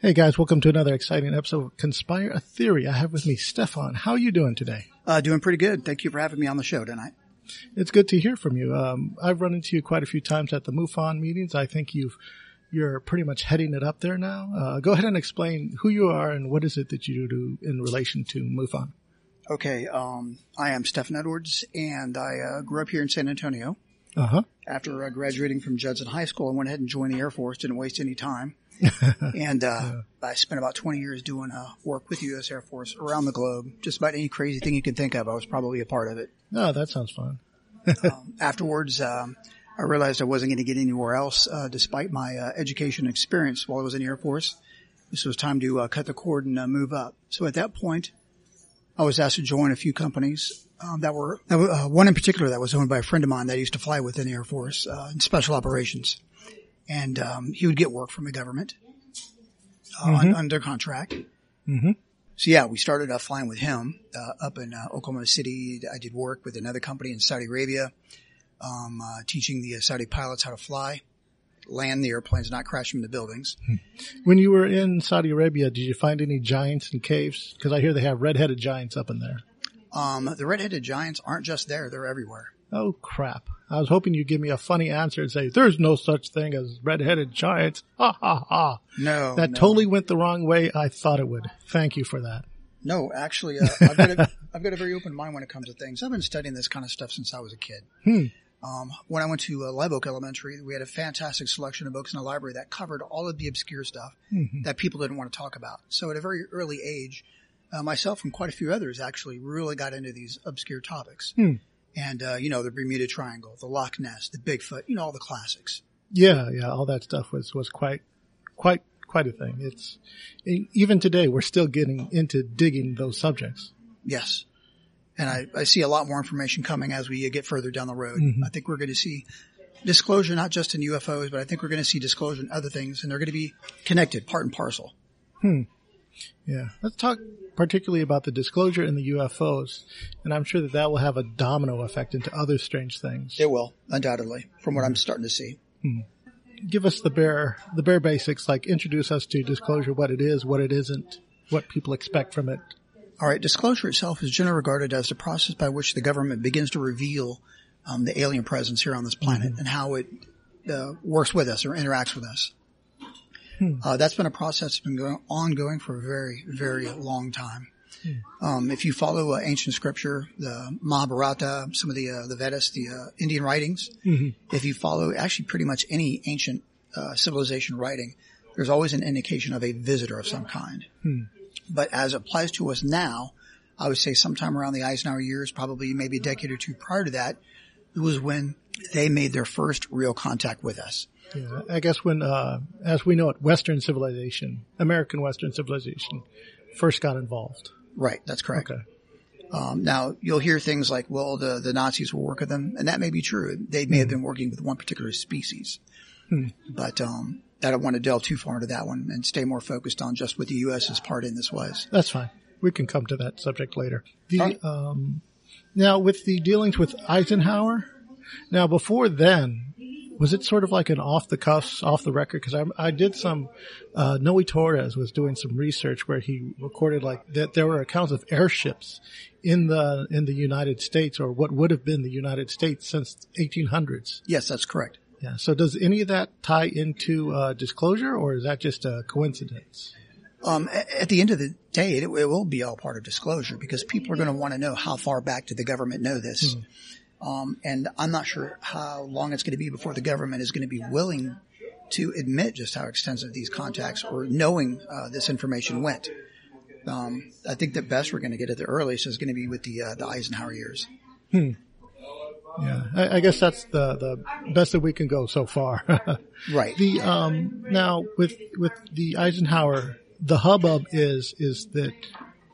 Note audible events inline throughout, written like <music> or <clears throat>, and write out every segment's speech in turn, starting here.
Hey guys, welcome to another exciting episode of Conspire a Theory. I have with me Stephan. How are you doing today? Uh, doing pretty good. Thank you for having me on the show tonight. It's good to hear from you. Um, I've run into you quite a few times at the MUFON meetings. I think you've you're pretty much heading it up there now. Uh, go ahead and explain who you are and what is it that you do in relation to MUFON. Okay, um, I am Stephan Edwards, and I uh, grew up here in San Antonio. Uh huh. After uh, graduating from Judson High School, I went ahead and joined the Air Force. Didn't waste any time, <laughs> and uh, I spent about 20 years doing uh, work with the U.S. Air Force around the globe. Just about any crazy thing you can think of, I was probably a part of it. Oh, that sounds fun. um, afterwards, um, I realized I wasn't going to get anywhere else, uh, despite my uh, education and experience while I was in the Air Force. This was time to uh, cut the cord and uh, move up. So at that point, I was asked to join a few companies um, that were, that were uh, one in particular that was owned by a friend of mine that I used to fly with in the Air Force uh, in special operations, and um, he would get work from the government on, under contract. Mm-hmm. So yeah, we started uh, flying with him uh, up in uh, Oklahoma City. I did work with another company in Saudi Arabia, um, uh, teaching the uh, Saudi pilots how to fly, land the airplanes, not crash them into buildings. When you were in Saudi Arabia, did you find any giants in caves? Because I hear they have red-headed giants up in there. Um, the red-headed giants aren't just there; they're everywhere. Oh crap! I was hoping you'd give me a funny answer and say, "There's no such thing as red-headed giants." Ha ha ha! No, That no. totally went the wrong way. I thought it would. Thank you for that. No, actually, uh, I've, got a, <laughs> I've got a very open mind when it comes to things. I've been studying this kind of stuff since I was a kid. Hmm. Um, when I went to uh, Live Oak Elementary, we had a fantastic selection of books in the library that covered all of the obscure stuff Mhm. that people didn't want to talk about. So at a very early age, uh, myself and quite a few others actually really got into these obscure topics. Hmm. And, uh, you know, the Bermuda Triangle, the Loch Ness, the Bigfoot, you know, all the classics. Yeah, yeah, all that stuff was was quite, quite, quite a thing. It's even today we're still getting into digging those subjects. Yes. And I, I see a lot more information coming as we get further down the road. Mhm. I think we're going to see disclosure, not just in UFOs, but I think we're going to see disclosure in other things and they're going to be connected, part and parcel. Yeah, let's talk particularly about the disclosure in the UFOs, and I'm sure that that will have a domino effect into other strange things. It will, undoubtedly, from what I'm starting to see. Give us the bare the bare basics, like introduce us to disclosure, what it is, what it isn't, what people expect from it. All right. Disclosure itself is generally regarded as the process by which the government begins to reveal um, the alien presence here on this planet and how it uh, works with us or interacts with us. Uh, that's been a process that's been going ongoing for a very, very long time. Um, if you follow uh, ancient scripture, the Mahabharata, some of the uh, the Vedas, the uh, Indian writings, if you follow actually pretty much any ancient uh, civilization writing, there's always an indication of a visitor of some kind. But as it applies to us now, I would say sometime around the Eisenhower years, probably maybe a decade or two prior to that, it was when they made their first real contact with us. Yeah, I guess when, uh, as we know it, Western civilization, American Western civilization, first got involved. Right, that's correct. Okay. Um, now you'll hear things like, "Well, the the Nazis will work with them," and that may be true. They may have been working with one particular species, but um, I don't want to delve too far into that one and stay more focused on just what the U.S.'s part in this was. That's fine. We can come to that subject later. The right. um, now with the dealings with Eisenhower. Now before then, was it sort of like an off the cuffs, off the record? Because I, I did some. Uh, Noe Torres was doing some research where he recorded like that there were accounts of airships in the in the United States or what would have been the United States since 1800s. Yes, that's correct. Yeah. So does any of that tie into uh, disclosure, or is that just a coincidence? Um, at the end of the day, it, it will be all part of disclosure because people are going to want to know how far back did the government know this. Um, and I'm not sure how long it's going to be before the government is going to be willing to admit just how extensive these contacts or knowing uh, this information went. Um, I think the best we're going to get at the earliest is going to be with the uh, the Eisenhower years. Hmm. Yeah, I, I guess that's the the best that we can go so far. <laughs> Right. the um now with with the Eisenhower, the hubbub is is that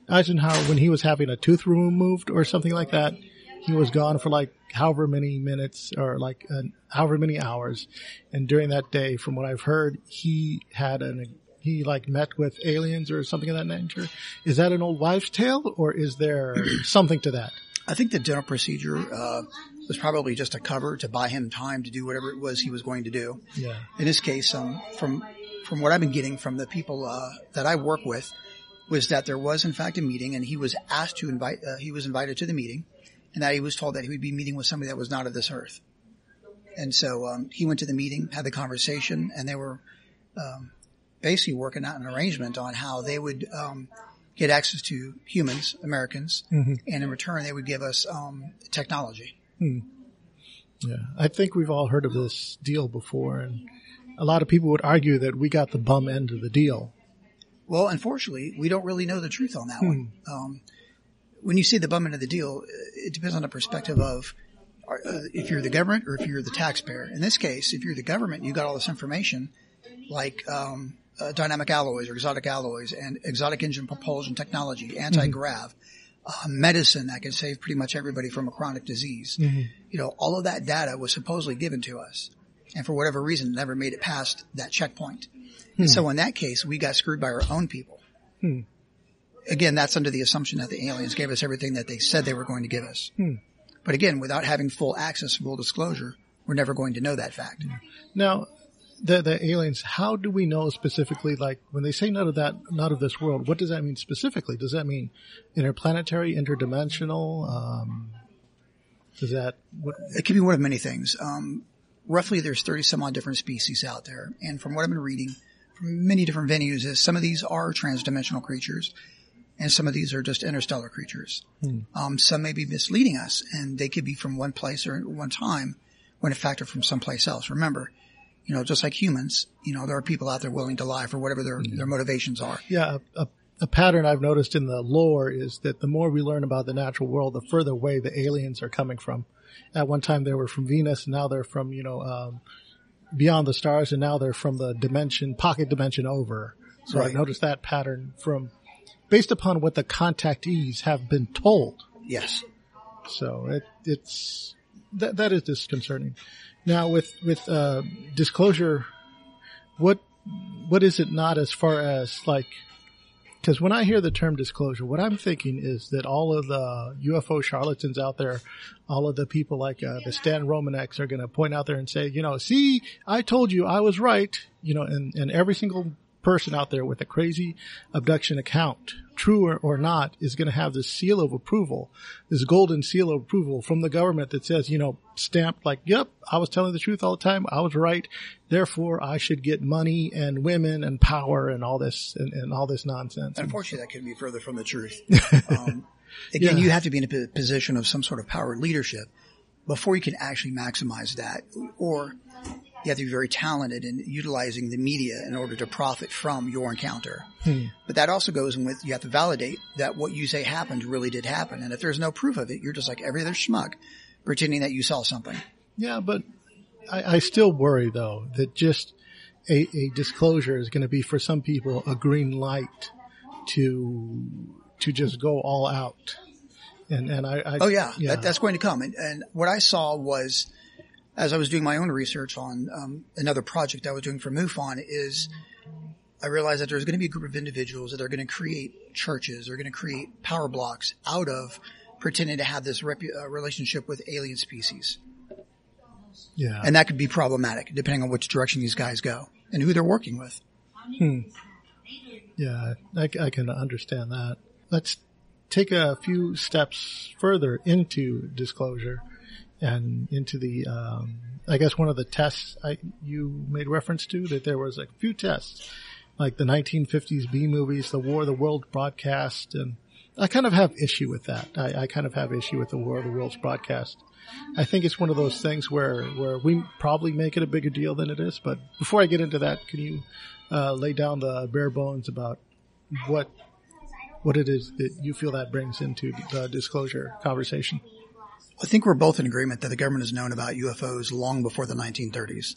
Eisenhower when he was having a tooth removed or something like that, he was gone for like however many minutes or like uh, however many hours, and during that day, from what I've heard, he had an he like met with aliens or something of that nature. Is that an old wives' tale or is there <clears throat> something to that? I think the dental procedure uh, was probably just a cover to buy him time to do whatever it was he was going to do. Yeah. In this case, um, from from what I've been getting from the people uh, that I work with, was that there was in fact a meeting, and he was asked to invite. Uh, he was invited to the meeting, and that he was told that he would be meeting with somebody that was not of this earth. And so um, he went to the meeting, had the conversation, and they were um, basically working out an arrangement on how they would um, get access to humans, Americans, and in return they would give us um, technology. Yeah, I think we've all heard of this deal before, and a lot of people would argue that we got the bum end of the deal. Well, unfortunately, we don't really know the truth on that one. When you see the bum end of the deal, it depends on the perspective of uh, if you're the government or if you're the taxpayer. In this case, if you're the government, you got all this information, like um, uh, dynamic alloys or exotic alloys and exotic engine propulsion technology, anti-grav, uh, medicine that can save pretty much everybody from a chronic disease. You know, all of that data was supposedly given to us, and for whatever reason, never made it past that checkpoint. And so in that case, we got screwed by our own people. Again, that's under the assumption that the aliens gave us everything that they said they were going to give us. But again, without having full access, full disclosure, we're never going to know that fact. Now, the the aliens, how do we know specifically? Like when they say not of that, not of this world, what does that mean specifically? Does that mean interplanetary, interdimensional? Um, does that what? It could be one of many things. Um, roughly, there's 30 some odd different species out there, and from what I've been reading from many different venues, is some of these are transdimensional creatures, and some of these are just interstellar creatures. Um, some may be misleading us, and they could be from one place or one time, when in fact are from someplace else. Remember, you know, just like humans, you know, there are people out there willing to lie for whatever their their motivations are. Yeah, a, a, a pattern I've noticed in the lore is that the more we learn about the natural world, the further away the aliens are coming from. At one time they were from Venus, and now they're from you know um, beyond the stars, and now they're from the dimension pocket dimension over. So Right. I've noticed that pattern from based upon what the contactees have been told. Yes. So it, it's that that is disconcerting. Now with with uh, disclosure, what what is it not as far as like? Because when I hear the term disclosure, what I'm thinking is that all of the UFO charlatans out there, all of the people like uh, the Stan Romaneks are going to point out there and say, you know, see, I told you I was right, you know, and, and every single person out there with a crazy abduction account, true or, or not, is going to have this seal of approval, this golden seal of approval from the government that says, you know, stamped like, yep, I was telling the truth all the time. I was right. Therefore, I should get money and women and power and all this and, and all this nonsense. Unfortunately, that couldn't be further from the truth. <laughs> Um, again, Yeah. you have to be in a position of some sort of power leadership before you can actually maximize that, or you have to be very talented in utilizing the media in order to profit from your encounter. Hmm. But that also goes in with you have to validate that what you say happened really did happen, and if there's no proof of it, you're just like every other schmuck pretending that you saw something. Yeah, but I, I still worry though that just a, a disclosure is going to be for some people a green light to to just go all out. And and I, I Oh yeah, That, that's going to come. And, and what I saw was, as I was doing my own research on um, another project I was doing for MUFON, is I realized that there's going to be a group of individuals that are going to create churches, they're going to create power blocks out of pretending to have this repu- uh, relationship with alien species, yeah. and that could be problematic depending on which direction these guys go and who they're working with. Hmm. Yeah, I, I can understand that. Let's take a few steps further into disclosure and into the, um, I guess one of the tests I, you made reference to that there was a few tests, like the 1950s B movies, the War of the Worlds broadcast, and I kind of have issue with that. I, I kind of have issue with the War of the Worlds broadcast. I think it's one of those things where, where we probably make it a bigger deal than it is. But before I get into that, can you uh, lay down the bare bones about what what it is that you feel that brings into the disclosure conversation? I think we're both in agreement that the government has known about UFOs long before the 1930s.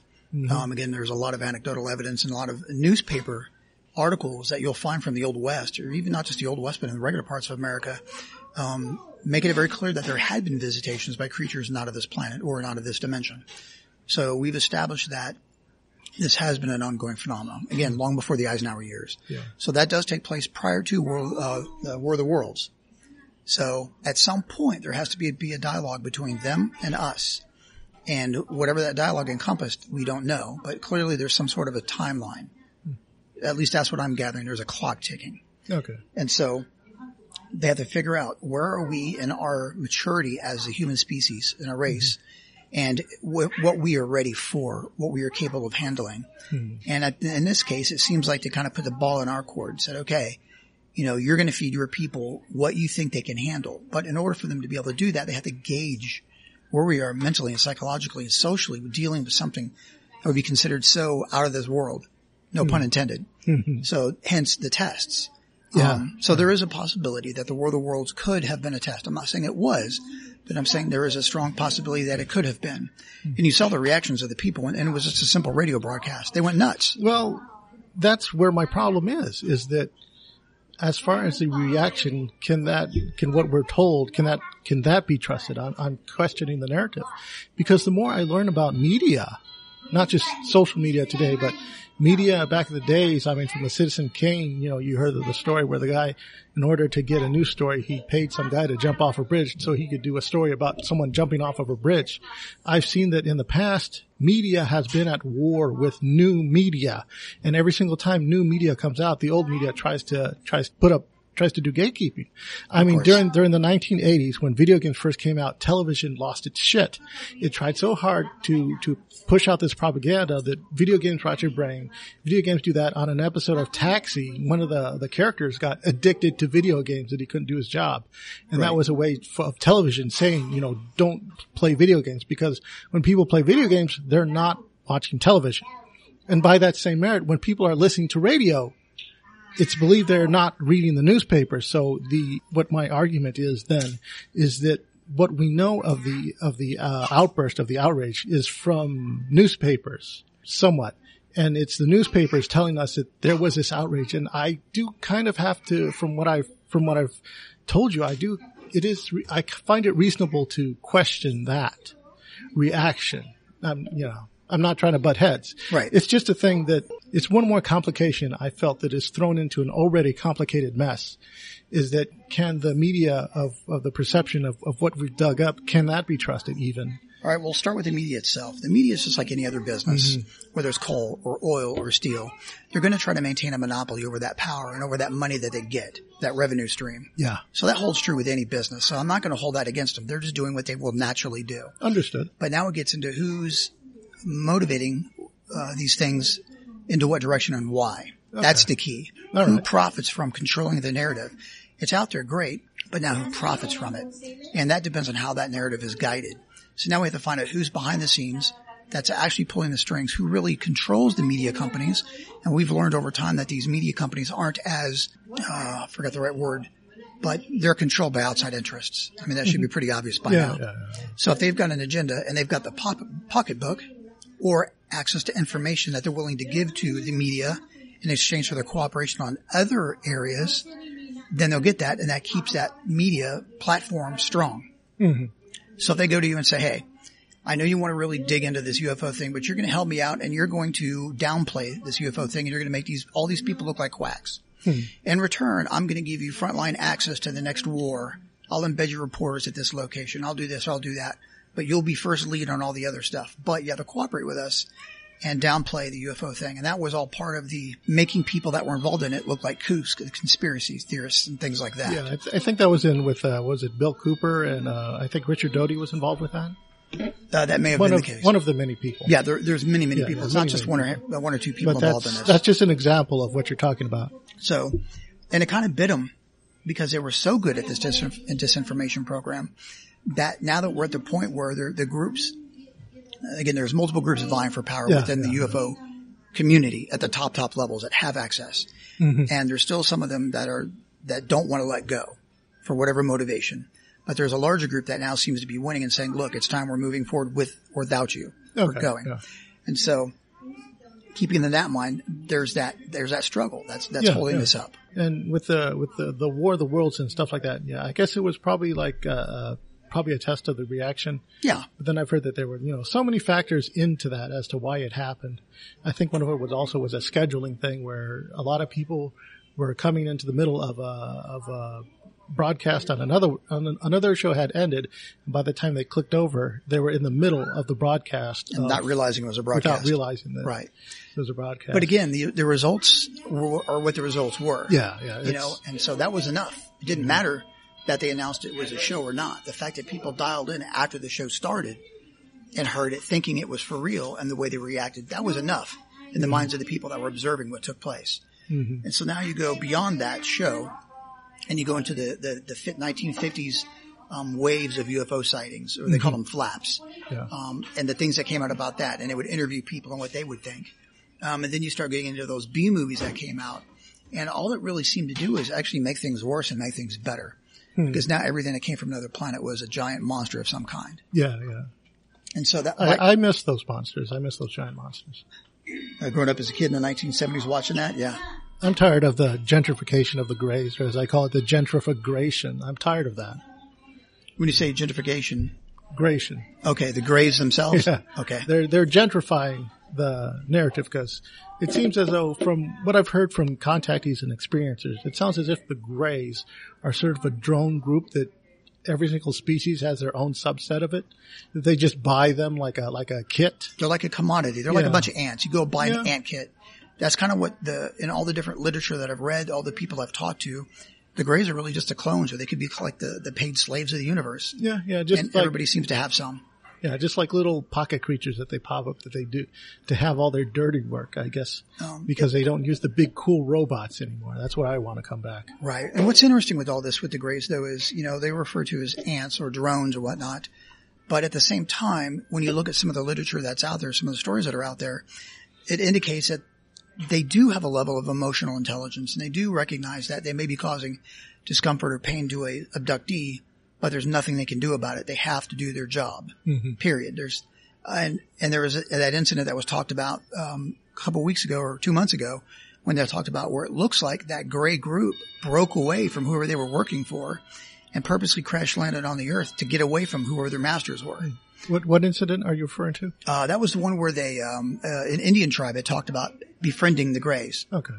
Um, again, there's a lot of anecdotal evidence and a lot of newspaper articles that you'll find from the Old West, or even not just the Old West, but in the regular parts of America, um, making it very clear that there had been visitations by creatures not of this planet or not of this dimension. So we've established that this has been an ongoing phenomenon. Again, long before the Eisenhower years. Yeah. So that does take place prior to World, uh, the War of the Worlds. So at some point there has to be, be a dialogue between them and us. And whatever that dialogue encompassed, we don't know, but clearly there's some sort of a timeline. At least that's what I'm gathering. There's a clock ticking. Okay. And so they have to figure out where are we in our maturity as a human species in a race mm-hmm. and wh- what we are ready for, what we are capable of handling. Hmm. And at, in this case, it seems like they kind of put the ball in our court and said, okay, you know, you're going to feed your people what you think they can handle. But in order for them to be able to do that, they have to gauge where we are mentally and psychologically and socially with dealing with something that would be considered so out of this world. No hmm. pun intended. Hmm. So hence the tests. Yeah. Um, so there is a possibility that the War of the Worlds could have been a test. I'm not saying it was, but I'm saying there is a strong possibility that it could have been. Hmm. And you saw the reactions of the people, and, and it was just a simple radio broadcast. They went nuts. Well, that's where my problem is, is that as far as the reaction, can that, can what we're told, can that, can that be trusted? I'm, I'm questioning the narrative because the more I learn about media, not just social media today, but media back in the days, I mean, from the Citizen Kane, you know, you heard of the story where the guy, in order to get a news story, he paid some guy to jump off a bridge so he could do a story about someone jumping off of a bridge. I've seen that in the past, media has been at war with new media. And every single time new media comes out, the old media tries to, tries to put up tries to do gatekeeping. I mean, course. during during the 1980s, when video games first came out, television lost its shit. It tried so hard to to push out this propaganda that video games rot your brain. Video games do that. On an episode of Taxi, one of the the characters got addicted to video games that he couldn't do his job, and that was a way of television saying, you know, don't play video games because when people play video games, they're not watching television. And by that same merit, when people are listening to radio, it's believed they're not reading the newspaper. So the what my argument is then is that what we know of the of the uh, outburst of the outrage is from newspapers, somewhat, and it's the newspapers telling us that there was this outrage. And I do kind of have to, from what I from what I've told you, I do. It is. I find it reasonable to question that reaction. Um, you know, I'm not trying to butt heads. Right. It's just a thing that it's one more complication I felt that is thrown into an already complicated mess. Is that can the media of, of the perception of, of what we've dug up, can that be trusted even? All right, we'll start with the media itself. The media is just like any other business, whether it's coal or oil or steel. They're going to try to maintain a monopoly over that power and over that money that they get, that revenue stream. Yeah. So that holds true with any business. So I'm not going to hold that against them. They're just doing what they will naturally do. Understood. But now it gets into who's motivating uh, these things into what direction and why. That's the key. All who right. profits from controlling the narrative? It's out there, great, but now who profits from it? And that depends on how that narrative is guided. So now we have to find out who's behind the scenes that's actually pulling the strings, who really controls the media companies. And we've learned over time that these media companies aren't as, uh, I forgot the right word, but they're controlled by outside interests. I mean, that should be pretty obvious by Yeah. now. yeah, yeah. So if they've got an agenda and they've got the pop- pocketbook or access to information that they're willing to give to the media in exchange for their cooperation on other areas, then they'll get that and that keeps that media platform strong. Mm-hmm. So if they go to you and say, Hey, I know you want to really dig into this UFO thing, but you're going to help me out and you're going to downplay this UFO thing and you're going to make these, all these people look like quacks. Hmm. In return, I'm going to give you frontline access to the next war. I'll embed your reporters at this location. I'll do this. I'll do that. But you'll be first lead on all the other stuff. But you have to cooperate with us and downplay the UFO thing. And that was all part of the making people that were involved in it look like kooks, conspiracy theorists and things like that. Yeah, I, th- I think that was in with uh, was it Bill Cooper and uh, I think Richard Doty was involved with that. Uh, that may have One been of the case. one of the many people. yeah, there, there's many, many Yeah, people. it's many, not just many one or, one or two people involved in that's this. that's just an example of what you're talking about. So, and it kind of bit them because they were so good at this disinf- disinformation program that now that we're at the point where the groups, again, there's multiple groups vying for power Yeah, within the yeah. UFO community at the top, top levels that have access. Mm-hmm. And there's still some of them that are, that don't want to let go for whatever motivation. But there's a larger group that now seems to be winning and saying, look, it's time we're moving forward with or without you. We're going. And so keeping in that mind, there's that, there's that struggle that's, that's Yeah, holding yeah. this up. And with the with the the War of the Worlds and stuff like that, yeah, I guess it was probably like uh, uh, probably a test of the reaction. Yeah. But then I've heard that there were you know so many factors into that as to why it happened. I think one of it was also was a scheduling thing where a lot of people were coming into the middle of a of a broadcast on another on another show had ended. And by the time they clicked over, they were in the middle of the broadcast, and of, not realizing it was a broadcast. without realizing that Right. it was a broadcast. But again, the the results were, are what the results were. yeah, yeah, you know, and so that was enough. It didn't matter that they announced it was a show or not. The fact that people dialed in after the show started and heard it thinking it was for real and the way they reacted, that was enough in the minds of the people that were observing what took place. And so now you go beyond that show and you go into the, the, the 1950s um, waves of UFO sightings, or they call them flaps, yeah. um, and the things that came out about that. And it would interview people on what they would think. Um, and then you start getting into those B movies that came out. And all it really seemed to do is actually make things worse and make things better. Because now everything that came from another planet was a giant monster of some kind. yeah, yeah. And so that, like, I, I miss those monsters. I miss those giant monsters. uh, growing up as a kid in the 1970s watching that, yeah. I'm tired of the gentrification of the grays, or as I call it, the gentrification. I'm tired of that. When you say gentrification, Gration. okay, the Greys themselves? <laughs> Yeah. Okay. They're they're gentrifying the narrative because it seems as though, from what I've heard from contactees and experiencers, it sounds as if the Greys are sort of a drone group that every single species has their own subset of it. That they just buy them like a like a kit. They're like a commodity. They're like a bunch of ants. You go buy an ant kit. That's kind of what the, in all the different literature that I've read, all the people I've talked to, the Greys are really just a clone, so they could be like the, the paid slaves of the universe. Yeah, yeah, just And like everybody seems to have some. Yeah, just like little pocket creatures that they pop up that they do to have all their dirty work, I guess, Um, because they don't use the big cool robots anymore. That's where I want to come back. Right. And what's interesting with all this with the Greys though is, you know, they refer to as ants or drones or whatnot. But at the same time, when you look at some of the literature that's out there, some of the stories that are out there, it indicates that they do have a level of emotional intelligence and they do recognize that they may be causing discomfort or pain to a abductee, but there's nothing they can do about it. They have to do their job. Period. There's, and, and there was a, that incident that was talked about, um, a couple weeks ago or two months ago when they talked about where it looks like that gray group broke away from whoever they were working for and purposely crash landed on the earth to get away from whoever their masters were. What what incident are you referring to? Uh, that was the one where they, um, uh, an Indian tribe had talked about befriending the Greys. Okay.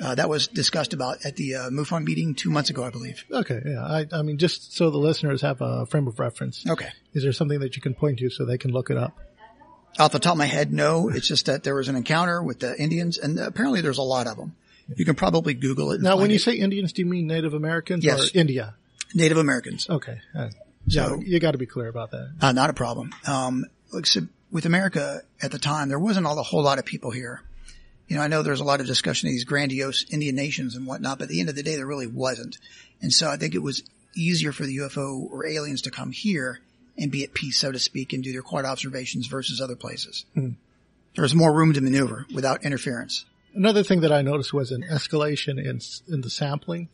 Uh, that was discussed about at the uh, MUFON meeting two months ago, I believe. Okay, yeah. I, I mean, just so the listeners have a frame of reference. Okay. Is there something that you can point to so they can look it up? Off the top of my head, no. It's just that there was an encounter with the Indians, and apparently there's a lot of them. You can probably Google it. Now, when you it. say Indians, do you mean Native Americans Yes. or India? Native Americans, Okay. Uh, So- you got to be clear about that. uh, not a problem. Um, like, so with America at the time, there wasn't all a whole lot of people here. You know, I know there's a lot of discussion of these grandiose Indian nations and whatnot, but at the end of the day, there really wasn't. And so I think it was easier for the UFO or aliens to come here and be at peace, so to speak, and do their quiet observations versus other places. Hmm. There was more room to maneuver without interference. Another thing that I noticed was an escalation in in the sampling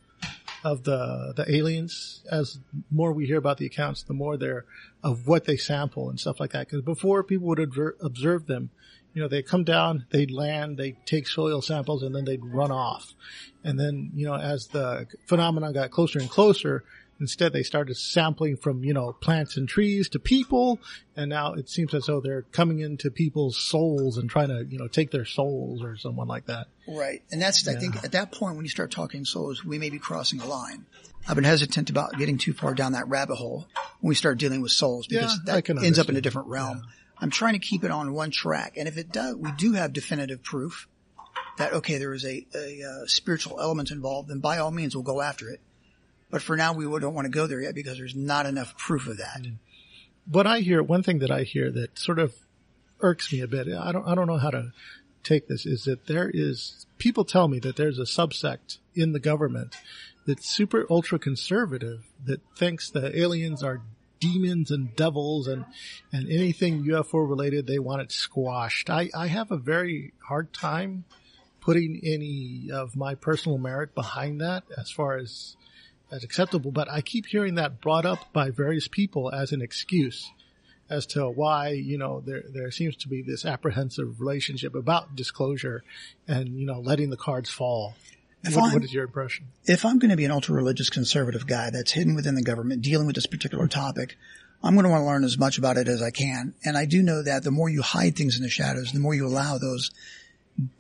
of the the aliens. As more we hear about the accounts, the more they're of what they sample and stuff like that. Because before people would adver- observe them, you know, they come down, they'd land, they take soil samples, and then they'd run off. And then, you know, as the phenomenon got closer and closer, instead they started sampling from, you know, plants and trees to people. And now it seems as though they're coming into people's souls and trying to, you know, take their souls or someone like that. Right. And that's, I think, at that point when you start talking souls, we may be crossing a line. I've been hesitant about getting too far down that rabbit hole when we start dealing with souls because Yeah, that ends up in a different realm. I'm trying to keep it on one track. And if it does, we do have definitive proof that, okay, there is a, a, uh spiritual element involved, then by all means we'll go after it. But for now, we don't want to go there yet because there's not enough proof of that. what I hear, one thing that I hear that sort of irks me a bit, I don't, I don't know how to take this, is that there is, people tell me that there's a subsect in the government that's super ultra conservative that thinks the aliens are demons and devils and, and anything UFO related, they want it squashed. I, I have a very hard time putting any of my personal merit behind that as far as as acceptable, but I keep hearing that brought up by various people as an excuse as to why, you know, there, there seems to be this apprehensive relationship about disclosure and, you know, letting the cards fall. What, what is your impression? if I'm going to be an ultra religious conservative guy that's hidden within the government dealing with this particular topic, I'm going to want to learn as much about it as I can. And I do know that the more you hide things in the shadows, the more you allow those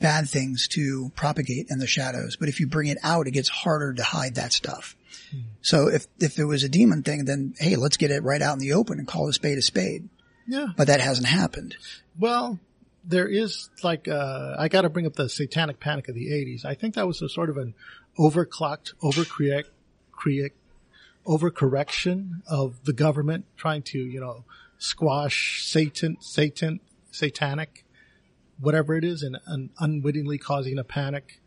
bad things to propagate in the shadows. But if you bring it out, it gets harder to hide that stuff. Hmm. So if, if it was a demon thing, then hey, let's get it right out in the open and call a spade a spade. Yeah. But that hasn't happened. Well, there is like uh, I got to bring up the Satanic Panic of the '80s. I think that was a sort of an overclocked, overcorrect, create, overcorrection of the government trying to, you know, squash Satan, Satan, satanic, whatever it is, and, and unwittingly causing a panic,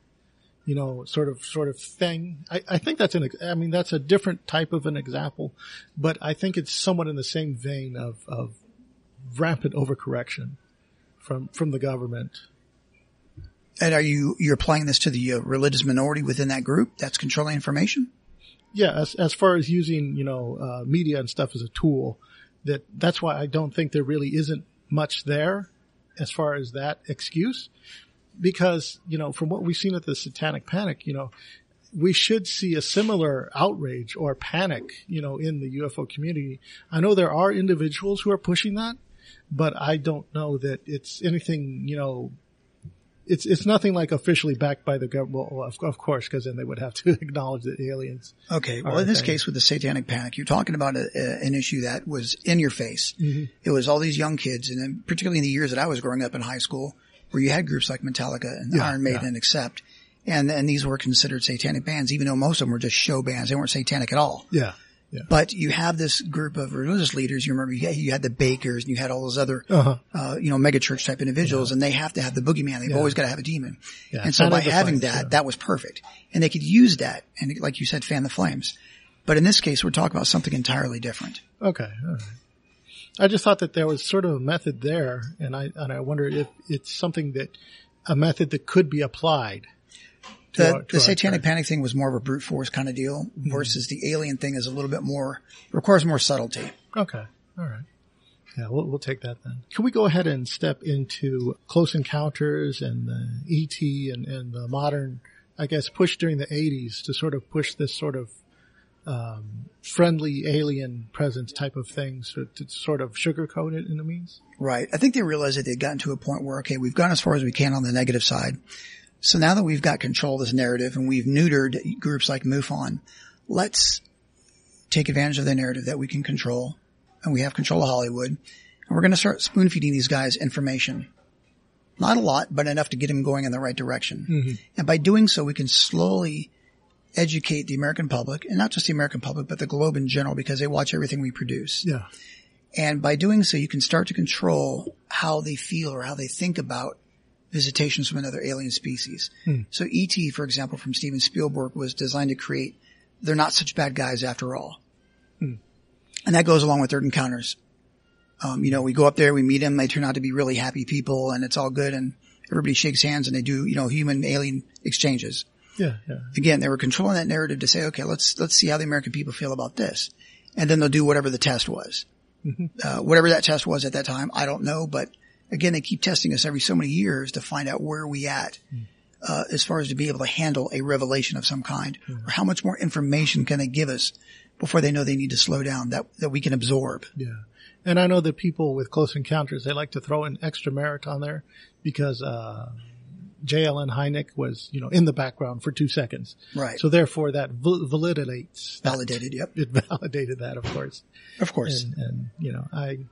you know, sort of, sort of thing. I, I think that's an, I mean, that's a different type of an example, but I think it's somewhat in the same vein of, of rampant overcorrection from, from the government. And are you, you're applying this to the uh, religious minority within that group that's controlling information? yeah, as as far as using you know uh, media and stuff as a tool, that that's why I don't think there really isn't much there as far as that excuse, because you know from what we've seen at the Satanic Panic, you know. We should see a similar outrage or panic, you know, in the UFO community. I know there are individuals who are pushing that, but I don't know that it's anything, you know, it's it's nothing like officially backed by the government. Well, of, of course, because then they would have to <laughs> acknowledge that aliens. Okay. Well, in this they- case with the satanic panic, you're talking about a, a, an issue that was in your face. Mm-hmm. It was all these young kids, and then particularly in the years that I was growing up in high school, where you had groups like Metallica and Yeah, Iron Maiden yeah. and Accept, and and these were considered satanic bands, even though most of them were just show bands. They weren't satanic at all. Yeah, yeah, But you have this group of religious leaders. You remember you had, you had the Bakkers and you had all those other, uh-huh. uh, you know, mega church type individuals, and they have to have the boogeyman. They've Yeah. always got to have a demon. Yeah, And so by having flames, that, yeah. that was perfect. And they could use that and like you said, fan the flames. But in this case, we're talking about something entirely different. Okay. Right. I just thought that there was sort of a method there, and I and I wonder if it's something that a method that could be applied. To The, our- to the satanic tribe. panic thing was more of a brute force kind of deal Mm-hmm. versus the alien thing is a little bit more, requires more subtlety. Okay. All right. Yeah, we'll we'll take that then. Can we go ahead and step into Close Encounters and the ET and and the modern, I guess, push during the '80s to sort of push this sort of um, friendly alien presence type of thing, so to sort of sugarcoat it in a means. Right. I think they realized that they'd gotten to a point where, okay, we've gone as far as we can on the negative side. So now that we've got control of this narrative and we've neutered groups like MUFON, let's take advantage of the narrative that we can control and we have control of Hollywood. And we're going to start spoon feeding these guys information. Not a lot, but enough to get them going in the right direction. Mm-hmm. And by doing so, we can slowly educate the American public and not just the American public, but the globe in general because they watch everything we produce. Yeah. And by doing so, you can start to control how they feel or how they think about visitations from another alien species. So E.T., for example, from Steven Spielberg was designed to create, they're not such bad guys after all. And that goes along with Third Encounters. Um, you know, we go up there, we meet them, they turn out to be really happy people and it's all good and everybody shakes hands and they do, you know, human alien exchanges Yeah. Yeah. again, they were controlling that narrative to say, okay, let's, let's see how the American people feel about this. And then they'll do whatever the test was. Uh, whatever that test was at that time, I don't know, but again, they keep testing us every so many years to find out where we at, uh, as far as to be able to handle a revelation of some kind or how much more information can they give us before they know they need to slow down that, that we can absorb. Yeah. And I know that people with close encounters, they like to throw an extra merit on there because, uh, J. Allen Hynek was, you know, in the background for two seconds. Right. So therefore that val- validates, that. Validated. Yep. it <laughs> validated that, of course. Of course. And, and, you know, I,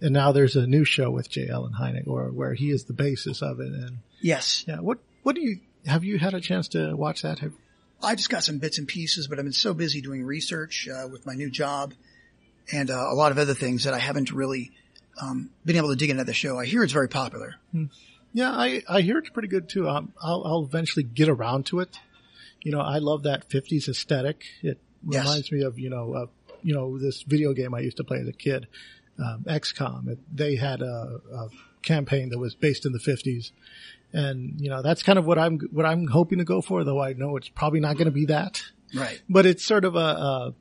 and now there's a new show with J. Allen Hynek or where he is the basis of it. And yes. yeah, what, what do you, have you had a chance to watch that? Have, I just got some bits and pieces, but I've been so busy doing research uh, with my new job and uh, a lot of other things that I haven't really um, been able to dig into the show. I hear it's very popular. Yeah, I, I hear it's pretty good too. Um, I'll, I'll eventually get around to it. You know, I love that 50s aesthetic. It Yes. reminds me of, you know, uh, you know, this video game I used to play as a kid, um, XCOM. It, they had a, a campaign that was based in the 50s. And, you know, that's kind of what I'm, what I'm hoping to go for, though I know it's probably not going to be that Right. but it's sort of a, a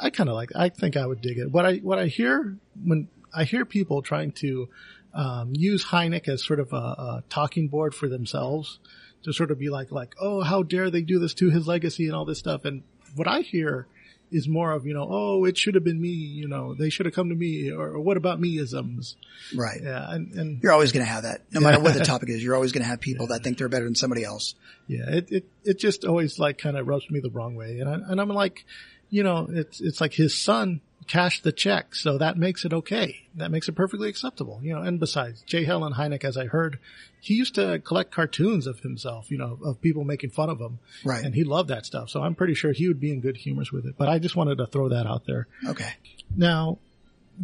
I kind of like. I think I would dig it. What I what I hear when I hear people trying to um, use Hynek as sort of a, a talking board for themselves to sort of be like like oh how dare they do this to his legacy and all this stuff. And what I hear is more of, you know, oh, it should have been me, you know, they should have come to me, or, or what about me isms? Right. Yeah. And, and You're always going to have that. No matter what the topic is, you're always going to have people that think they're better than somebody else. yeah, it, it, it just always like kind of rubs me the wrong way. And I, and I'm like, you know, it's, it's like his son cashed the check. So that makes it okay. That makes it perfectly acceptable, you know, and besides J. Allen Hynek, as I heard, he used to collect cartoons of himself, you know, of people making fun of him. Right. And he loved that stuff. So I'm pretty sure he would be in good humors with it. But I just wanted to throw that out there. Okay. Now,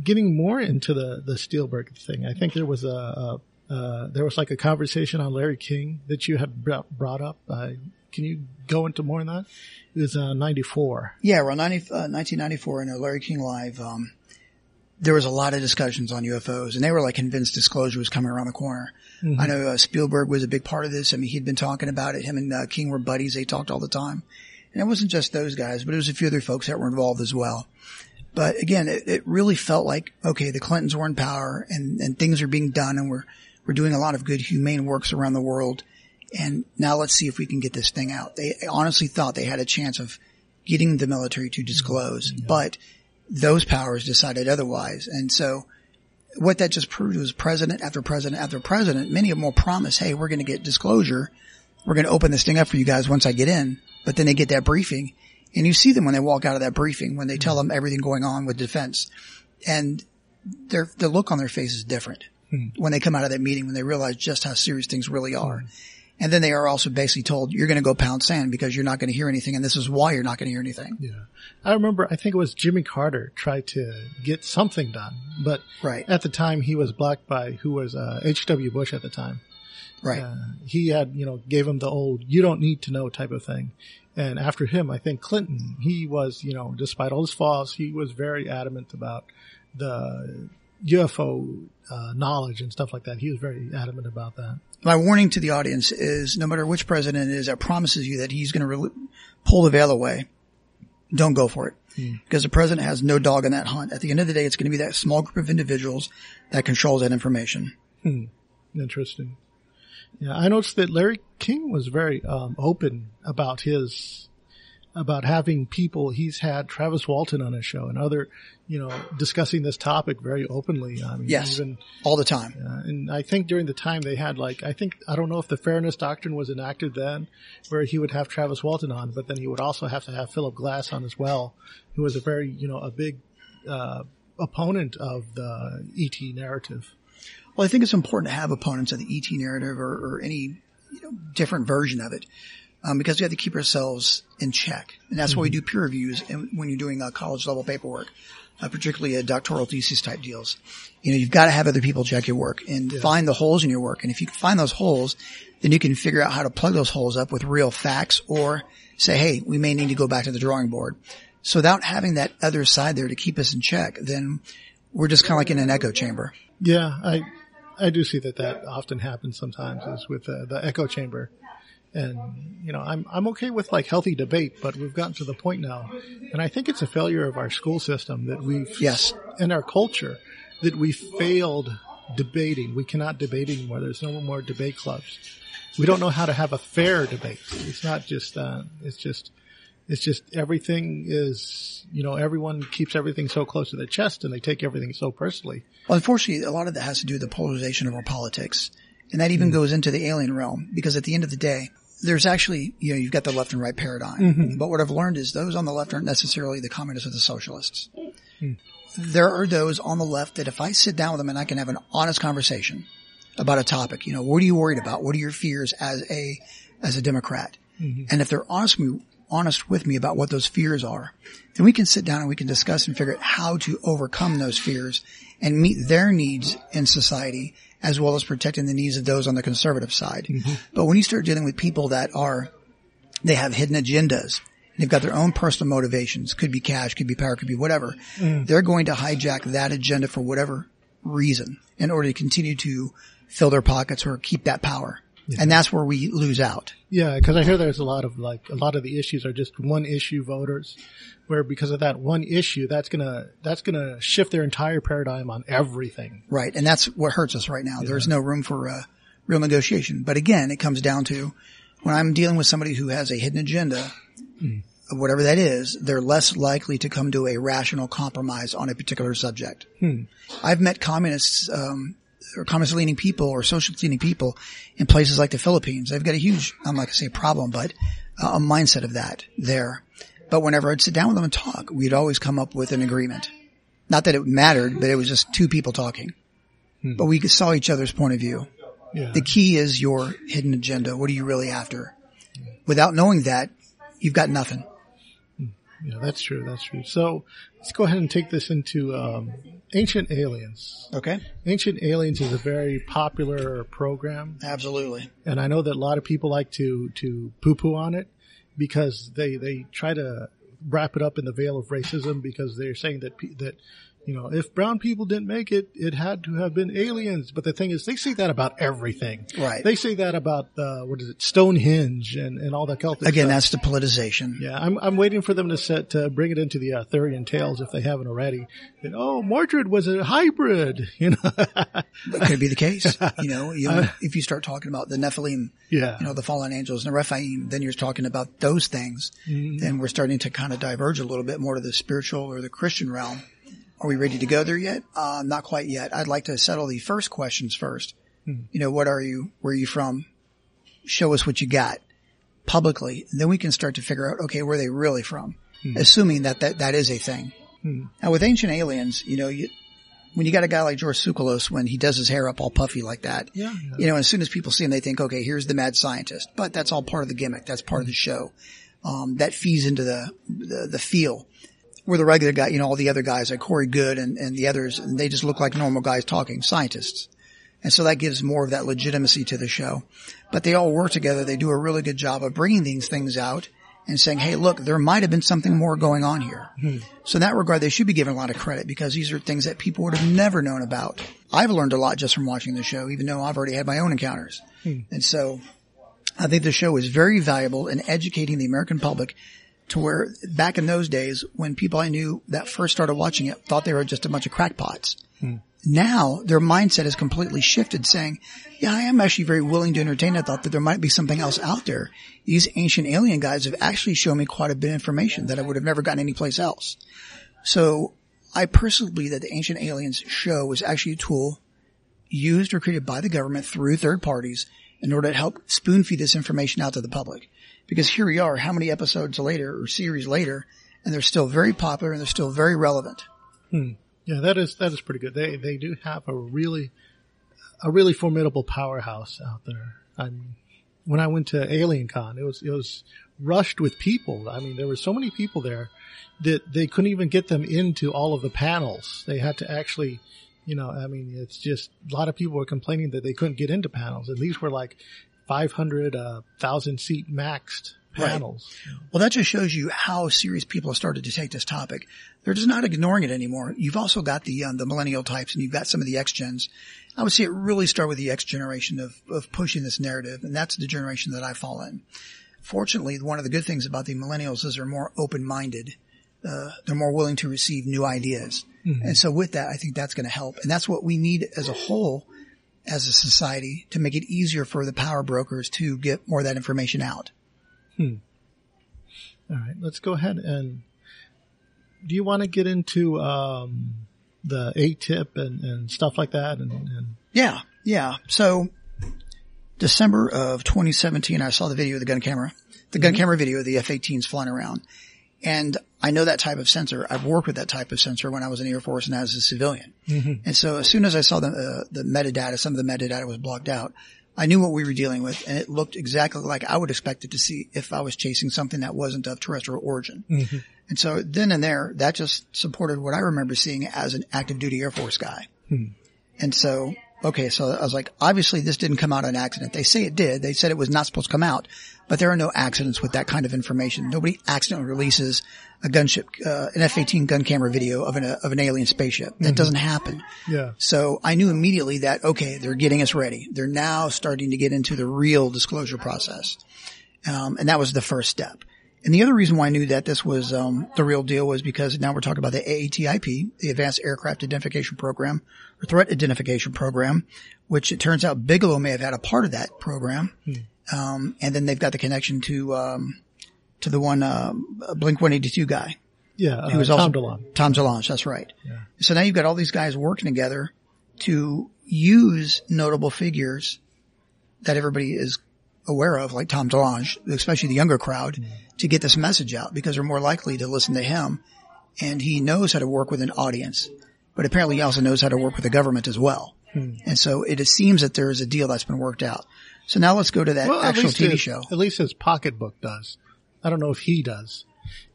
getting more into the the Spielberg thing, I think there was a, a uh, there was like a conversation on Larry King that you had brought up. Uh, can you go into more on that? It was uh, '94. Yeah, around 90, uh, 1994 in a Larry King Live, um, there was a lot of discussions on UFOs and they were like convinced disclosure was coming around the corner. I know uh, Spielberg was a big part of this. I mean, he'd been talking about it. Him and uh, King were buddies. They talked all the time. And it wasn't just those guys, but it was a few other folks that were involved as well. But again, it, it really felt like, okay, the Clintons were in power and, and things are being done and we're, we're doing a lot of good humane works around the world. And now let's see if we can get this thing out. They honestly thought they had a chance of getting the military to disclose, but those powers decided otherwise. And so what that just proved was president after president after president, many of them will promise, Hey, we're going to get disclosure. We're going to open this thing up for you guys once I get in. But then they get that briefing and you see them when they walk out of that briefing, when they tell mm-hmm. them everything going on with defense and their, the look on their face is different mm-hmm. when they come out of that meeting, when they realize just how serious things really are. Mm-hmm. And then they are also basically told, you're going to go pound sand because you're not going to hear anything. And this is why you're not going to hear anything. Yeah, I remember. I think it was Jimmy Carter tried to get something done, but Right. at the time he was blocked by who was uh, H.W. Bush at the time. Right. Uh, he had, you know, gave him the old "you don't need to know" type of thing. And after him, I think Clinton, he was, you know, despite all his flaws, he was very adamant about the UFO uh, knowledge and stuff like that. He was very adamant about that. My warning to the audience is no matter which president it is that promises you that he's going to re- pull the veil away, don't go for it. Because the president has no dog in that hunt. At the end of the day, it's going to be that small group of individuals that controls that information. Interesting. Yeah, I noticed that Larry King was very um, open about his about having people. He's had Travis Walton on his show and other, you know, discussing this topic very openly. I mean, Yes. even All the time. Uh, and I think during the time they had like, I think, I don't know if the fairness doctrine was enacted then where he would have Travis Walton on, but then he would also have to have Philip Klass on as well, who was a very, you know, a big, uh, opponent of the ET narrative. Well, I think it's important to have opponents of the ET narrative or, or any you know, different version of it. Um, because we have to keep ourselves in check. And that's why we do peer reviews and when you're doing uh, college level paperwork, uh, particularly uh, doctoral thesis type deals. You know, you've got to have other people check your work and find the holes in your work. And if you can find those holes, then you can figure out how to plug those holes up with real facts or say, hey, we may need to go back to the drawing board. So without having that other side there to keep us in check, then we're just kind of like in an echo chamber. Yeah, I, I do see that that often happens sometimes is with uh, the echo chamber. And, you know, I'm, I'm okay with like healthy debate, but we've gotten to the point now, and I think it's a failure of our school system that we've, Yes. and our culture that we failed debating. We cannot debate anymore. There's no more debate clubs. We don't know how to have a fair debate. It's not just, uh, it's just, it's just everything is, you know, everyone keeps everything so close to their chest and they take everything so personally. Well, unfortunately, a lot of that has to do with the polarization of our politics. And that even goes into the alien realm because at the end of the day, there's actually, you know, you've got the left and right paradigm. Mm-hmm. But what I've learned is those on the left aren't necessarily the communists or the socialists. Hmm. There are those on the left that if I sit down with them and I can have an honest conversation about a topic, you know, what are you worried about? What are your fears as a, as a Democrat? Mm-hmm. And if they're honest with me, honest with me about what those fears are, then we can sit down and we can discuss and figure out how to overcome those fears and meet their needs in society as well as protecting the needs of those on the conservative side. Mm-hmm. But when you start dealing with people that are, they have hidden agendas, they've got their own personal motivations, could be cash, could be power, could be whatever, mm. they're going to hijack that agenda for whatever reason in order to continue to fill their pockets or keep that power. And that's where we lose out. Yeah, because I hear there's a lot of like a lot of the issues are just one issue voters, where because of that one issue, that's gonna that's gonna shift their entire paradigm on everything. Right. And that's what hurts us right now. There's no room for uh, real negotiation. But again, it comes down to when I'm dealing with somebody who has a hidden agenda, whatever that is, they're less likely to come to a rational compromise on a particular subject. I've met communists, um, or communist leaning people or socialist leaning people in places like the Philippines. They've got a huge, I'm not going to say problem, but uh, a mindset of that there. But whenever I'd sit down with them and talk, we'd always come up with an agreement. Not that it mattered, but it was just two people talking. But we saw each other's point of view. Yeah. The key is your hidden agenda. What are you really after? Without knowing that, you've got nothing. Yeah, that's true. That's true. So let's go ahead and take this into um, Ancient Aliens. Okay. Ancient Aliens is a very popular program, Absolutely. and I know that a lot of people like to to poo poo on it because they they try to wrap it up in the veil of racism because they're saying that pe- that you know if brown people didn't make it, it had to have been aliens. But the thing is, they say that about everything. Right. They say that about uh, what is it, Stonehenge and and all that Celtic Again, stuff. that's the politicization. Yeah, I'm I'm waiting for them to set to bring it into the uh, Arthurian tales if they haven't already. And, oh, Mordred was a hybrid, <laughs> you know. That could be the case. You know, <laughs> you know, if you start talking about the Nephilim, yeah, you know, the fallen angels and the Rephaim, then you're talking about those things. Mm-hmm. Then we're starting to kind of diverge a little bit more to the spiritual or the Christian realm. Are we ready to go there yet? Uh, not quite yet. I'd like to settle the first questions first. You know, what are you? Where are you from? Show us what you got publicly. And then we can start to figure out, okay, where are they really from? Assuming that, that that is a thing. Now with ancient aliens, you know, you, when you got a guy like George Tsoukalos, when he does his hair up all puffy like that, Yeah, yeah. you know, as soon as people see him, they think, okay, here's the mad scientist. But that's all part of the gimmick. That's part of the show. Um, that feeds into the, the, the feel. Where the regular guy, you know, all the other guys like Corey Goode and, and the others, and they just look like normal guys talking, scientists. And so that gives more of that legitimacy to the show. But they all work together. They do a really good job of bringing these things out and saying, hey, look, there might have been something more going on here. Hmm. So in that regard, they should be given a lot of credit because these are things that people would have never known about. I've learned a lot just from watching the show, even though I've already had my own encounters. Hmm. And so I think the show is very valuable in educating the American public to where back in those days when people I knew that first started watching it thought they were just a bunch of crackpots. Hmm. Now their mindset has completely shifted saying, yeah, I am actually very willing to entertain. I thought that there might be something else out there. These ancient alien guys have actually shown me quite a bit of information that I would have never gotten anyplace else. So I personally believe that the Ancient Aliens show was actually a tool used or created by the government through third parties in order to help spoon feed this information out to the public. Because here we are, how many episodes later or series later, and they're still very popular and they're still very relevant. Hmm. yeah, that is that is pretty good. They they do have a really a really formidable powerhouse out there. I mean, when I went to Alien Con, it was it was rushed with people. I mean, there were so many people there that they couldn't even get them into all of the panels. They had to actually, you know, I mean, it's just a lot of people were complaining that they couldn't get into panels, and these were like 500, uh, thousand seat maxed Right. panels. Well, that just shows you how serious people have started to take this topic. They're just not ignoring it anymore. You've also got the um, the millennial types, and you've got some of the X gens. I would say it really start with the X generation of of pushing this narrative, and that's the generation that I fall in. Fortunately, one of the good things about the millennials is they're more open minded. Uh, they're more willing to receive new ideas, and so with that, I think that's going to help, and that's what we need as a whole, as a society, to make it easier for the power brokers to get more of that information out. Hmm. All right, let's go ahead and do you want to get into um, the AATIP and, and stuff like that? And, and Yeah, yeah. So December of 2017, I saw the video of the gun camera, the gun camera video of the F-18s flying around. And I know that type of sensor. I've worked with that type of sensor when I was in the Air Force and as a civilian. Mm-hmm. And so as soon as I saw the, uh, the metadata, some of the metadata was blocked out. I knew what we were dealing with and it looked exactly like I would expect it to see if I was chasing something that wasn't of terrestrial origin. Mm-hmm. And so then and there, that just supported what I remember seeing as an active duty Air Force guy. Hmm. And so, okay, so I was like, obviously this didn't come out on accident. They say it did. They said it was not supposed to come out, but there are no accidents with that kind of information. Nobody accidentally releases a gunship, uh, an F-18 gun camera video of an, uh, of an alien spaceship. That doesn't happen. yeah, So I knew immediately that, okay, they're getting us ready. They're now starting to get into the real disclosure process. Um, and that was the first step. And the other reason why I knew that this was um, the real deal was because now we're talking about the AATIP, the Advanced Aircraft Identification Program, Threat Identification Program, which it turns out Bigelow may have had a part of that program. Um, and then they've got the connection to um, to the one, uh, Blink 182 guy. Yeah, uh, He was Tom also DeLonge. Tom DeLonge, that's right. So now you've got all these guys working together to use notable figures that everybody is aware of, like Tom DeLonge, especially the younger crowd, to get this message out because they're more likely to listen to him. And he knows how to work with an audience, but apparently he also knows how to work with the government as well. Hmm. And so it seems that there is a deal that's been worked out. So now let's go to that Well, actual TV his- show. At least his pocketbook does. I don't know if he does.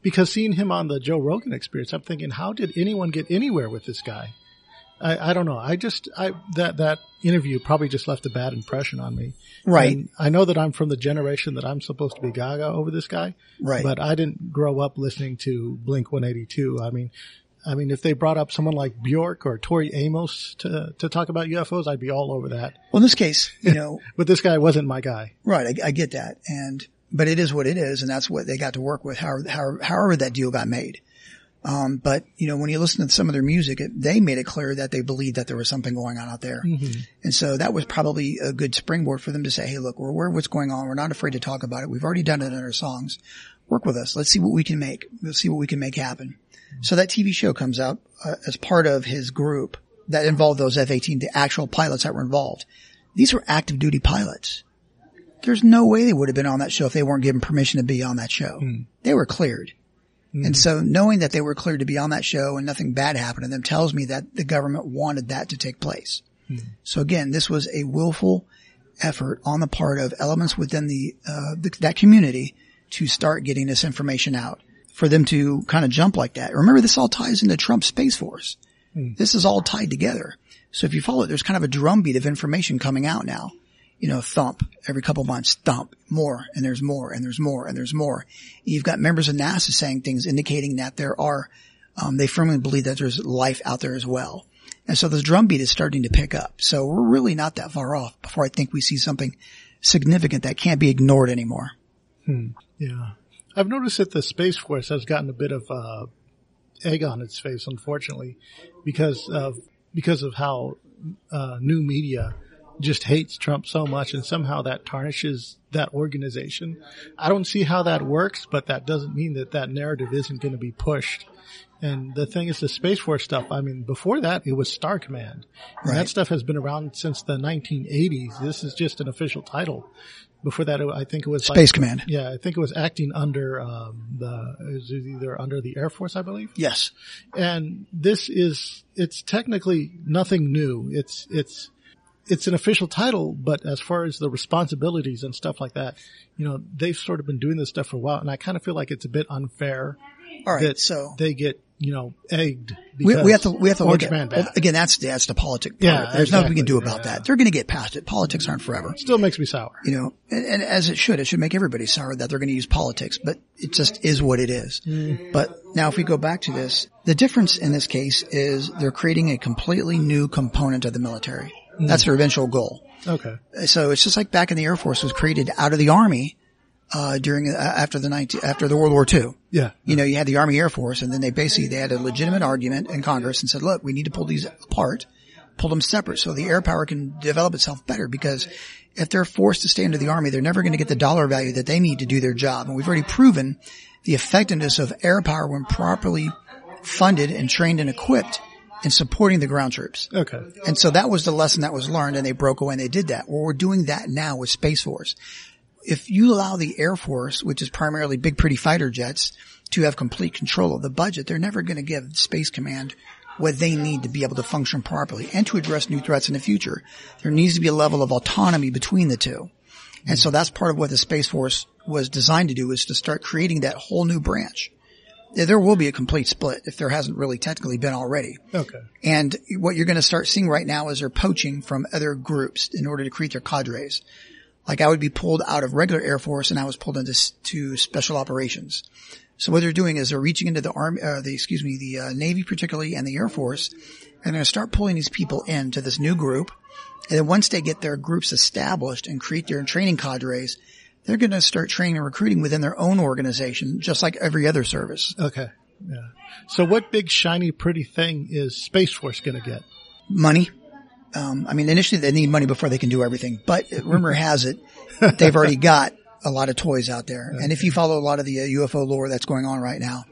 Because seeing him on the Joe Rogan experience, I'm thinking, how did anyone get anywhere with this guy? I, I don't know. I just, I, that, that interview probably just left a bad impression on me. Right. And I know that I'm from the generation that I'm supposed to be gaga over this guy. Right. But I didn't grow up listening to Blink 182. I mean, I mean, if they brought up someone like Bjork or Tori Amos to, to talk about UFOs, I'd be all over that. Well, in this case, you know, <laughs> But this guy wasn't my guy. Right, I, I get that, and but it is what it is, and that's what they got to work with. However, however, however that deal got made. Um, but you know, when you listen to some of their music, it, they made it clear that they believed that there was something going on out there, and so that was probably a good springboard for them to say, "Hey, look, we're aware of what's going on. We're not afraid to talk about it. We've already done it in our songs. Work with us. Let's see what we can make. Let's see what we can make happen." So that TV show comes out uh, as part of his group that involved those F-18, the actual pilots that were involved. These were active duty pilots there's no way they would have been on that show if they weren't given permission to be on that show. They were cleared. And so knowing that they were cleared to be on that show and nothing bad happened to them tells me that the government wanted that to take place. So again, this was a willful effort on the part of elements within the, uh, the, that community to start getting this information out for them to kind of jump like that. Remember, this all ties into Trump's Space Force. This is all tied together. So if you follow it, there's kind of a drumbeat of information coming out now you know, thump every couple months, thump more and there's more and there's more and there's more. You've got members of NASA saying things indicating that there are, um, they firmly believe that there's life out there as well. And so this drumbeat is starting to pick up. So we're really not that far off before I think we see something significant that can't be ignored anymore. Yeah. I've noticed that the Space Force has gotten a bit of, uh, egg on its face, unfortunately, because of, because of how, uh, new media just hates Trump so much and somehow that tarnishes that organization. I don't see how that works, but that doesn't mean that that narrative isn't going to be pushed. And the thing is the Space Force stuff, I mean, before that, it was Star Command. And Right. that stuff has been around since the 1980s. This is just an official title. Before that, I think it was like- Space Command. yeah, I think it was acting under um, the it was either under the Air Force, I believe. Yes. And this is it's technically nothing new. It's it's it's an official title, but as far as the responsibilities and stuff like that, you know, they've sort of been doing this stuff for a while, and I kind of feel like it's a bit unfair All right. that So they get you know egged. we, because we have to we have to look at well, again. That's that's the politic. Part. Yeah, There's nothing we can do about Yeah. that. They're going to get past it. Politics aren't forever. Still makes me sour. you know, and, and as it should, it should make everybody sour that they're going to use politics, but it just is what it is. Mm-hmm. But now if we go back to this, the difference in this case is they're creating a completely new component of the military. That's mm. their eventual goal. Okay. So it's just like back in the Air Force was created out of the Army, uh, during, uh, after the 19, after the World War II. Yeah. You know, you had the Army Air Force and then they basically, they had a legitimate argument in Congress and said, look, we need to pull these apart, pull them separate so the air power can develop itself better because if they're forced to stay under the Army, they're never going to get the dollar value that they need to do their job. And we've already proven the effectiveness of air power when properly funded and trained and equipped in supporting the ground troops. Okay. And so that was the lesson that was learned and they broke away and they did that. Well, we're doing that now with Space Force. If you allow the Air Force, which is primarily big pretty fighter jets, to have complete control of the budget, they're never going to give Space Command what they need to be able to function properly and to address new threats in the future. There needs to be a level of autonomy between the two. And so that's part of what the Space Force was designed to do is to start creating that whole new branch. There will be a complete split if there hasn't really technically been already. Okay. And what you're going to start seeing right now is they're poaching from other groups in order to create their cadres. Like I would be pulled out of regular Air Force and I was pulled into to special operations. So what they're doing is they're reaching into the army, uh, the, excuse me, the uh, Navy particularly and the Air Force, and they're going to start pulling these people into this new group. And then once they get their groups established and create their training cadres, they're going to start training and recruiting within their own organization, just like every other service. Okay. Yeah. So what big shiny pretty thing is Space Force going to get? money. Um, I mean, initially they need money before they can do everything, but rumor has it they've already <laughs> got a lot of toys out there. And if you follow a lot of the uh, UFO lore that's going on right now,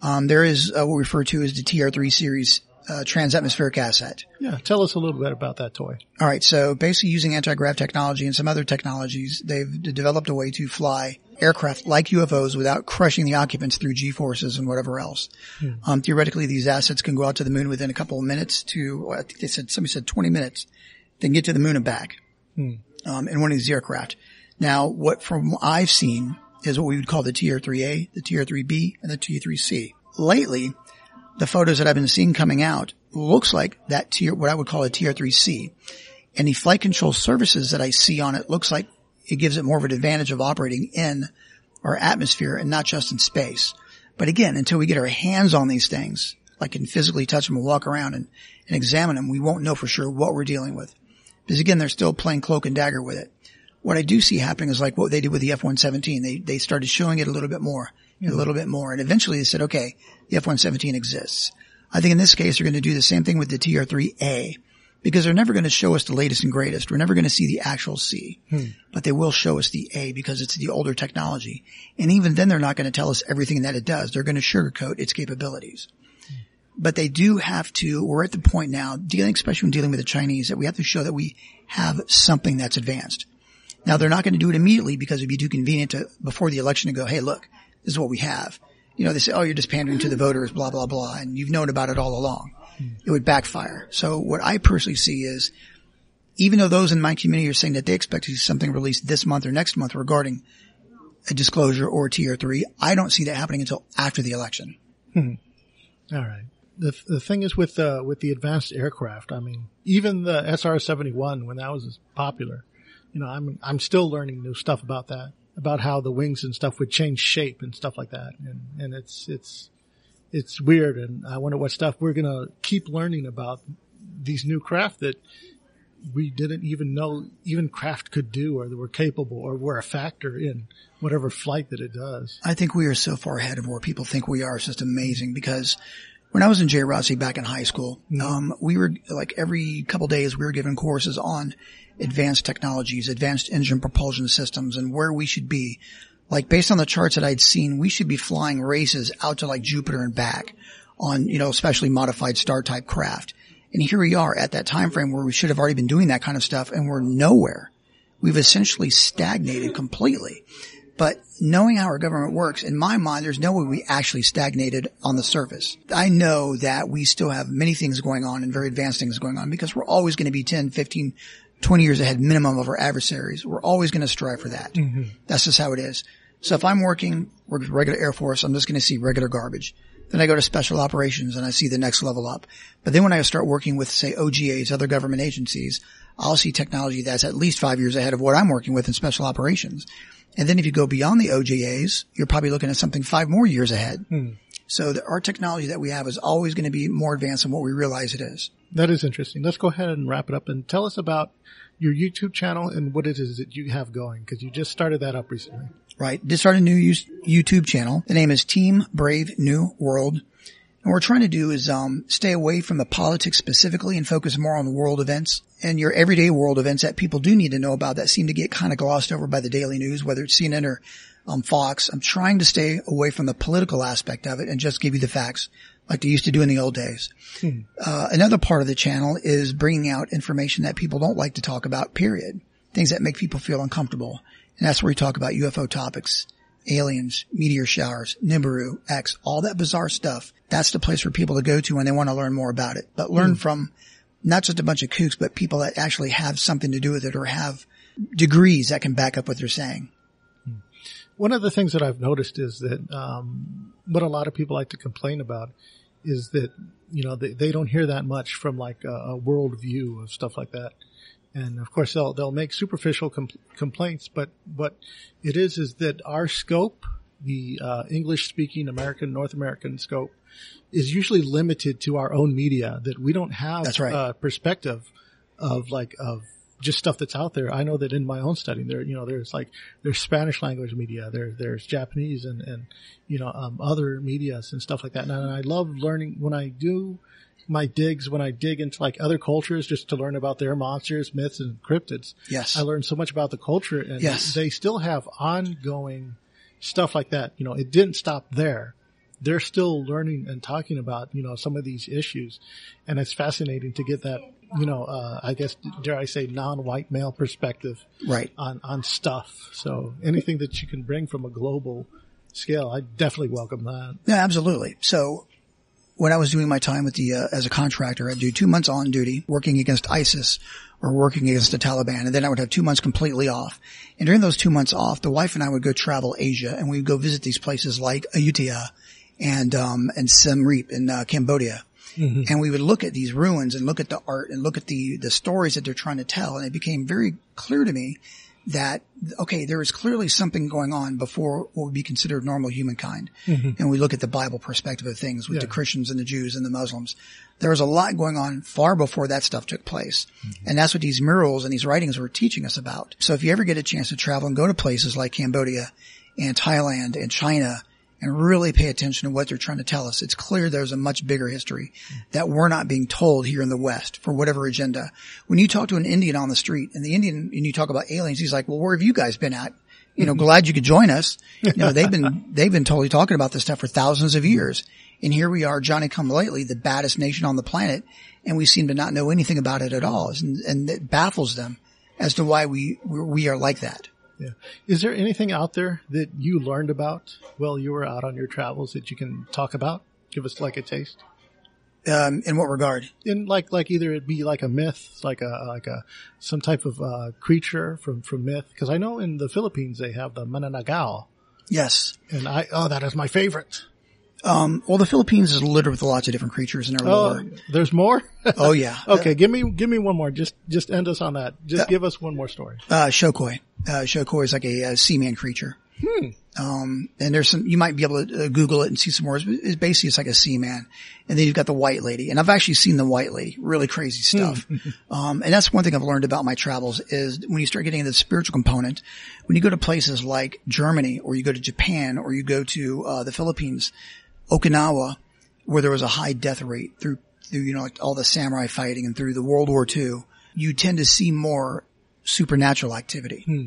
um, there is uh, what we refer to as the TR3 series uh, trans-atmospheric asset. Yeah, tell us a little bit about that toy. All right, so basically using anti-grav technology and some other technologies, they've developed a way to fly aircraft like UFOs without crushing the occupants through G-forces and whatever else. Um, theoretically, these assets can go out to the moon within a couple of minutes to, I think they said, somebody said 20 minutes. They can get to the moon and back um, in one of these aircraft. Now, what from what I've seen is what we would call the TR-3A, the TR-3B, and the TR-3C. Lately, the photos that I've been seeing coming out looks like that tier, what I would call a tier 3C. And the flight control services that I see on it looks like it gives it more of an advantage of operating in our atmosphere and not just in space. But again, until we get our hands on these things, like can physically touch them and walk around and, and examine them, we won't know for sure what we're dealing with. Because again, they're still playing cloak and dagger with it. What I do see happening is like what they did with the F-117. They, they started showing it a little bit more, a little bit more. And eventually they said, okay, the F-117 exists. I think in this case, they're going to do the same thing with the TR-3A because they're never going to show us the latest and greatest. We're never going to see the actual C, hmm. but they will show us the A because it's the older technology. And even then they're not going to tell us everything that it does. They're going to sugarcoat its capabilities. Hmm. But they do have to, we're at the point now, dealing, especially when dealing with the Chinese, that we have to show that we have something that's advanced. Now they're not going to do it immediately because it'd be too convenient to, before the election to go, hey, look, this is what we have. You know, they say, oh, you're just pandering to the voters, blah, blah, blah, and you've known about it all along. It would backfire. So what I personally see is, even though those in my community are saying that they expect to see something released this month or next month regarding a disclosure or tier three, I don't see that happening until after the election. All right. The the thing is with uh, with the advanced aircraft. I mean, even the SR seventy one when that was popular, you know, I'm I'm still learning new stuff about that, about how the wings and stuff would change shape and stuff like that, and and it's it's it's weird, and I wonder what stuff we're gonna keep learning about these new craft that we didn't even know even craft could do or that were capable or were a factor in whatever flight that it does. I think we are so far ahead of where people think we are. It's just amazing because when I was in JROTC back in high school, um, we were like every couple days we were given courses on advanced technologies, advanced engine propulsion systems and where we should be. Like based on the charts that I'd seen, we should be flying races out to like Jupiter and back on, you know, specially modified star type craft. And here we are at that time frame where we should have already been doing that kind of stuff and we're nowhere. We've essentially stagnated completely. But knowing how our government works, in my mind, there's no way we actually stagnated on the surface. I know that we still have many things going on and very advanced things going on because we're always going to be 10, 15, 20 years ahead minimum of our adversaries. We're always going to strive for that. Mm-hmm. That's just how it is. So if I'm working with regular Air Force, I'm just going to see regular garbage. Then I go to special operations and I see the next level up. But then when I start working with, say, OGAs, other government agencies, I'll see technology that's at least five years ahead of what I'm working with in special operations. And then if you go beyond the OGAs, you're probably looking at something five more years ahead. Hmm. So the, our technology that we have is always going to be more advanced than what we realize it is. That is interesting. Let's go ahead and wrap it up and tell us about your YouTube channel and what it is that you have going because you just started that up recently. right? Just started a new YouTube channel. The name is Team Brave New World. And what we're trying to do is um, stay away from the politics specifically and focus more on world events and your everyday world events that people do need to know about that seem to get kind of glossed over by the daily news, whether it's CNN or um, Fox. I'm trying to stay away from the political aspect of it and just give you the facts like they used to do in the old days. Uh, another part of the channel is bringing out information that people don't like to talk about, period. Things that make people feel uncomfortable. And that's where we talk about UFO topics, aliens, meteor showers, Nibiru, X, all that bizarre stuff. That's the place for people to go to when they want to learn more about it. But learn from not just a bunch of kooks, but people that actually have something to do with it or have degrees that can back up what they're saying. One of the things that I've noticed is that um, what a lot of people like to complain about is that you know they, they don't hear that much from like a, a world view of stuff like that. And of course they'll they'll make superficial com- complaints, but what it is is that our scope, the uh, English speaking American North American scope, is usually limited to our own media. That we don't have That's right. uh, perspective of like of just stuff that's out there. I know that in my own studying, there, you know, there's like, there's Spanish language media, there, there's Japanese and, and, you know, um, other medias and stuff like that. And I love learning when I do my digs when I dig into like other cultures just to learn about their monsters, myths, and cryptids. Yes. I learned so much about the culture, and Yes. they still have ongoing stuff like that. You know, it didn't stop there. They're still learning and talking about you know some of these issues, and it's fascinating to get that you know uh, I guess dare I say non-white male perspective Right. on on stuff. So anything that you can bring from a global scale, I definitely welcome that. Yeah, absolutely. So when I was doing my time with the, uh, as a contractor, I'd do two months on duty working against ISIS or working against the Taliban. And then I would have two months completely off. And during those two months off, the wife and I would go travel Asia and we'd go visit these places like Ayutthaya and, um, and Siem Reap in uh, Cambodia. Mm-hmm. And we would look at these ruins and look at the art and look at the, the stories that they're trying to tell. And it became very clear to me that, okay, there is clearly something going on before what would be considered normal humankind. Mm-hmm. And we look at the Bible perspective of things with the Christians and the Jews and the Muslims. There was a lot going on far before that stuff took place. Mm-hmm. And that's what these murals and these writings were teaching us about. So if you ever get a chance to travel and go to places like Cambodia and Thailand and China and really pay attention to what they're trying to tell us. It's clear there's a much bigger history that we're not being told here in the West for whatever agenda. When you talk to an Indian on the street and the Indian and you talk about aliens, he's like, well, where have you guys been at? You know, mm-hmm. glad you could join us. You know, they've been, <laughs> they've been totally talking about this stuff for thousands of years. And here we are, Johnny come lately, the baddest nation on the planet. And we seem to not know anything about it at all. And, and it baffles them as to why we, we are like that. Yeah. Is there anything out there that you learned about while you were out on your travels that you can talk about? Give us like a taste. Um, in what regard? In like, like either it be like a myth, like a, like a, some type of, uh, creature from, from myth. Cause I know in the Philippines they have the manananggal. Yes. And I, oh, that is my favorite. Um, well, the Philippines is littered with lots of different creatures in their Oh, lore. there's more? <laughs> Oh yeah. <laughs> okay. Give me, give me one more. Just, just end us on that. Just give us one more story. Uh, Siyokoy. Uh, Siyokoy is like a, uh seaman creature. Hmm. Um, and there's some, you might be able to uh, Google it and see some more. It's, it's basically, it's like a seaman. And then you've got the white lady. And I've actually seen the white lady. Really crazy stuff. <laughs> um, and that's one thing I've learned about my travels is when you start getting into the spiritual component, when you go to places like Germany or you go to Japan or you go to, uh, the Philippines, Okinawa, where there was a high death rate through, through, you know, like all the samurai fighting and through the World War II, you tend to see more supernatural activity. Hmm.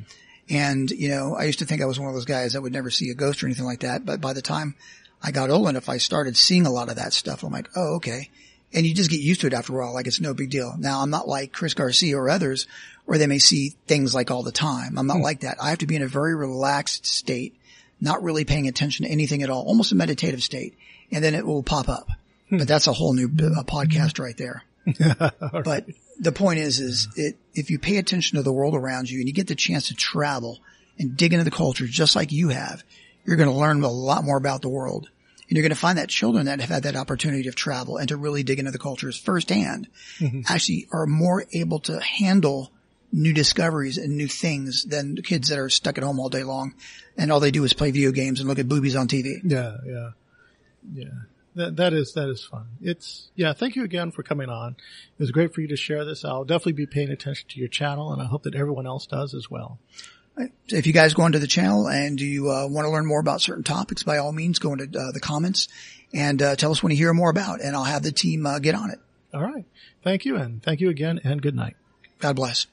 And, you know, I used to think I was one of those guys that would never see a ghost or anything like that. But by the time I got old enough, I started seeing a lot of that stuff. I'm like, oh, okay. And you just get used to it after a while. Like it's no big deal. Now I'm not like Chris Garcia or others where they may see things like all the time. I'm not hmm. like that. I have to be in a very relaxed state, not really paying attention to anything at all, almost a meditative state. And then it will pop up. But that's a whole new uh, podcast right there. <laughs> But the point is, is it, if you pay attention to the world around you and you get the chance to travel and dig into the culture just like you have, you're going to learn a lot more about the world. And you're going to find that children that have had that opportunity to travel and to really dig into the cultures firsthand actually are more able to handle new discoveries and new things than the kids that are stuck at home all day long and all they do is play video games and look at boobies on TV. Yeah, yeah, yeah. That that is that is fun. It's yeah. Thank you again for coming on. It was great for you to share this. I'll definitely be paying attention to your channel, and I hope that everyone else does as well. If you guys go into the channel and you uh, want to learn more about certain topics, by all means, go into uh, the comments and uh, tell us when you hear more about, and I'll have the team uh, get on it. All right. Thank you, and thank you again, and good night. God bless.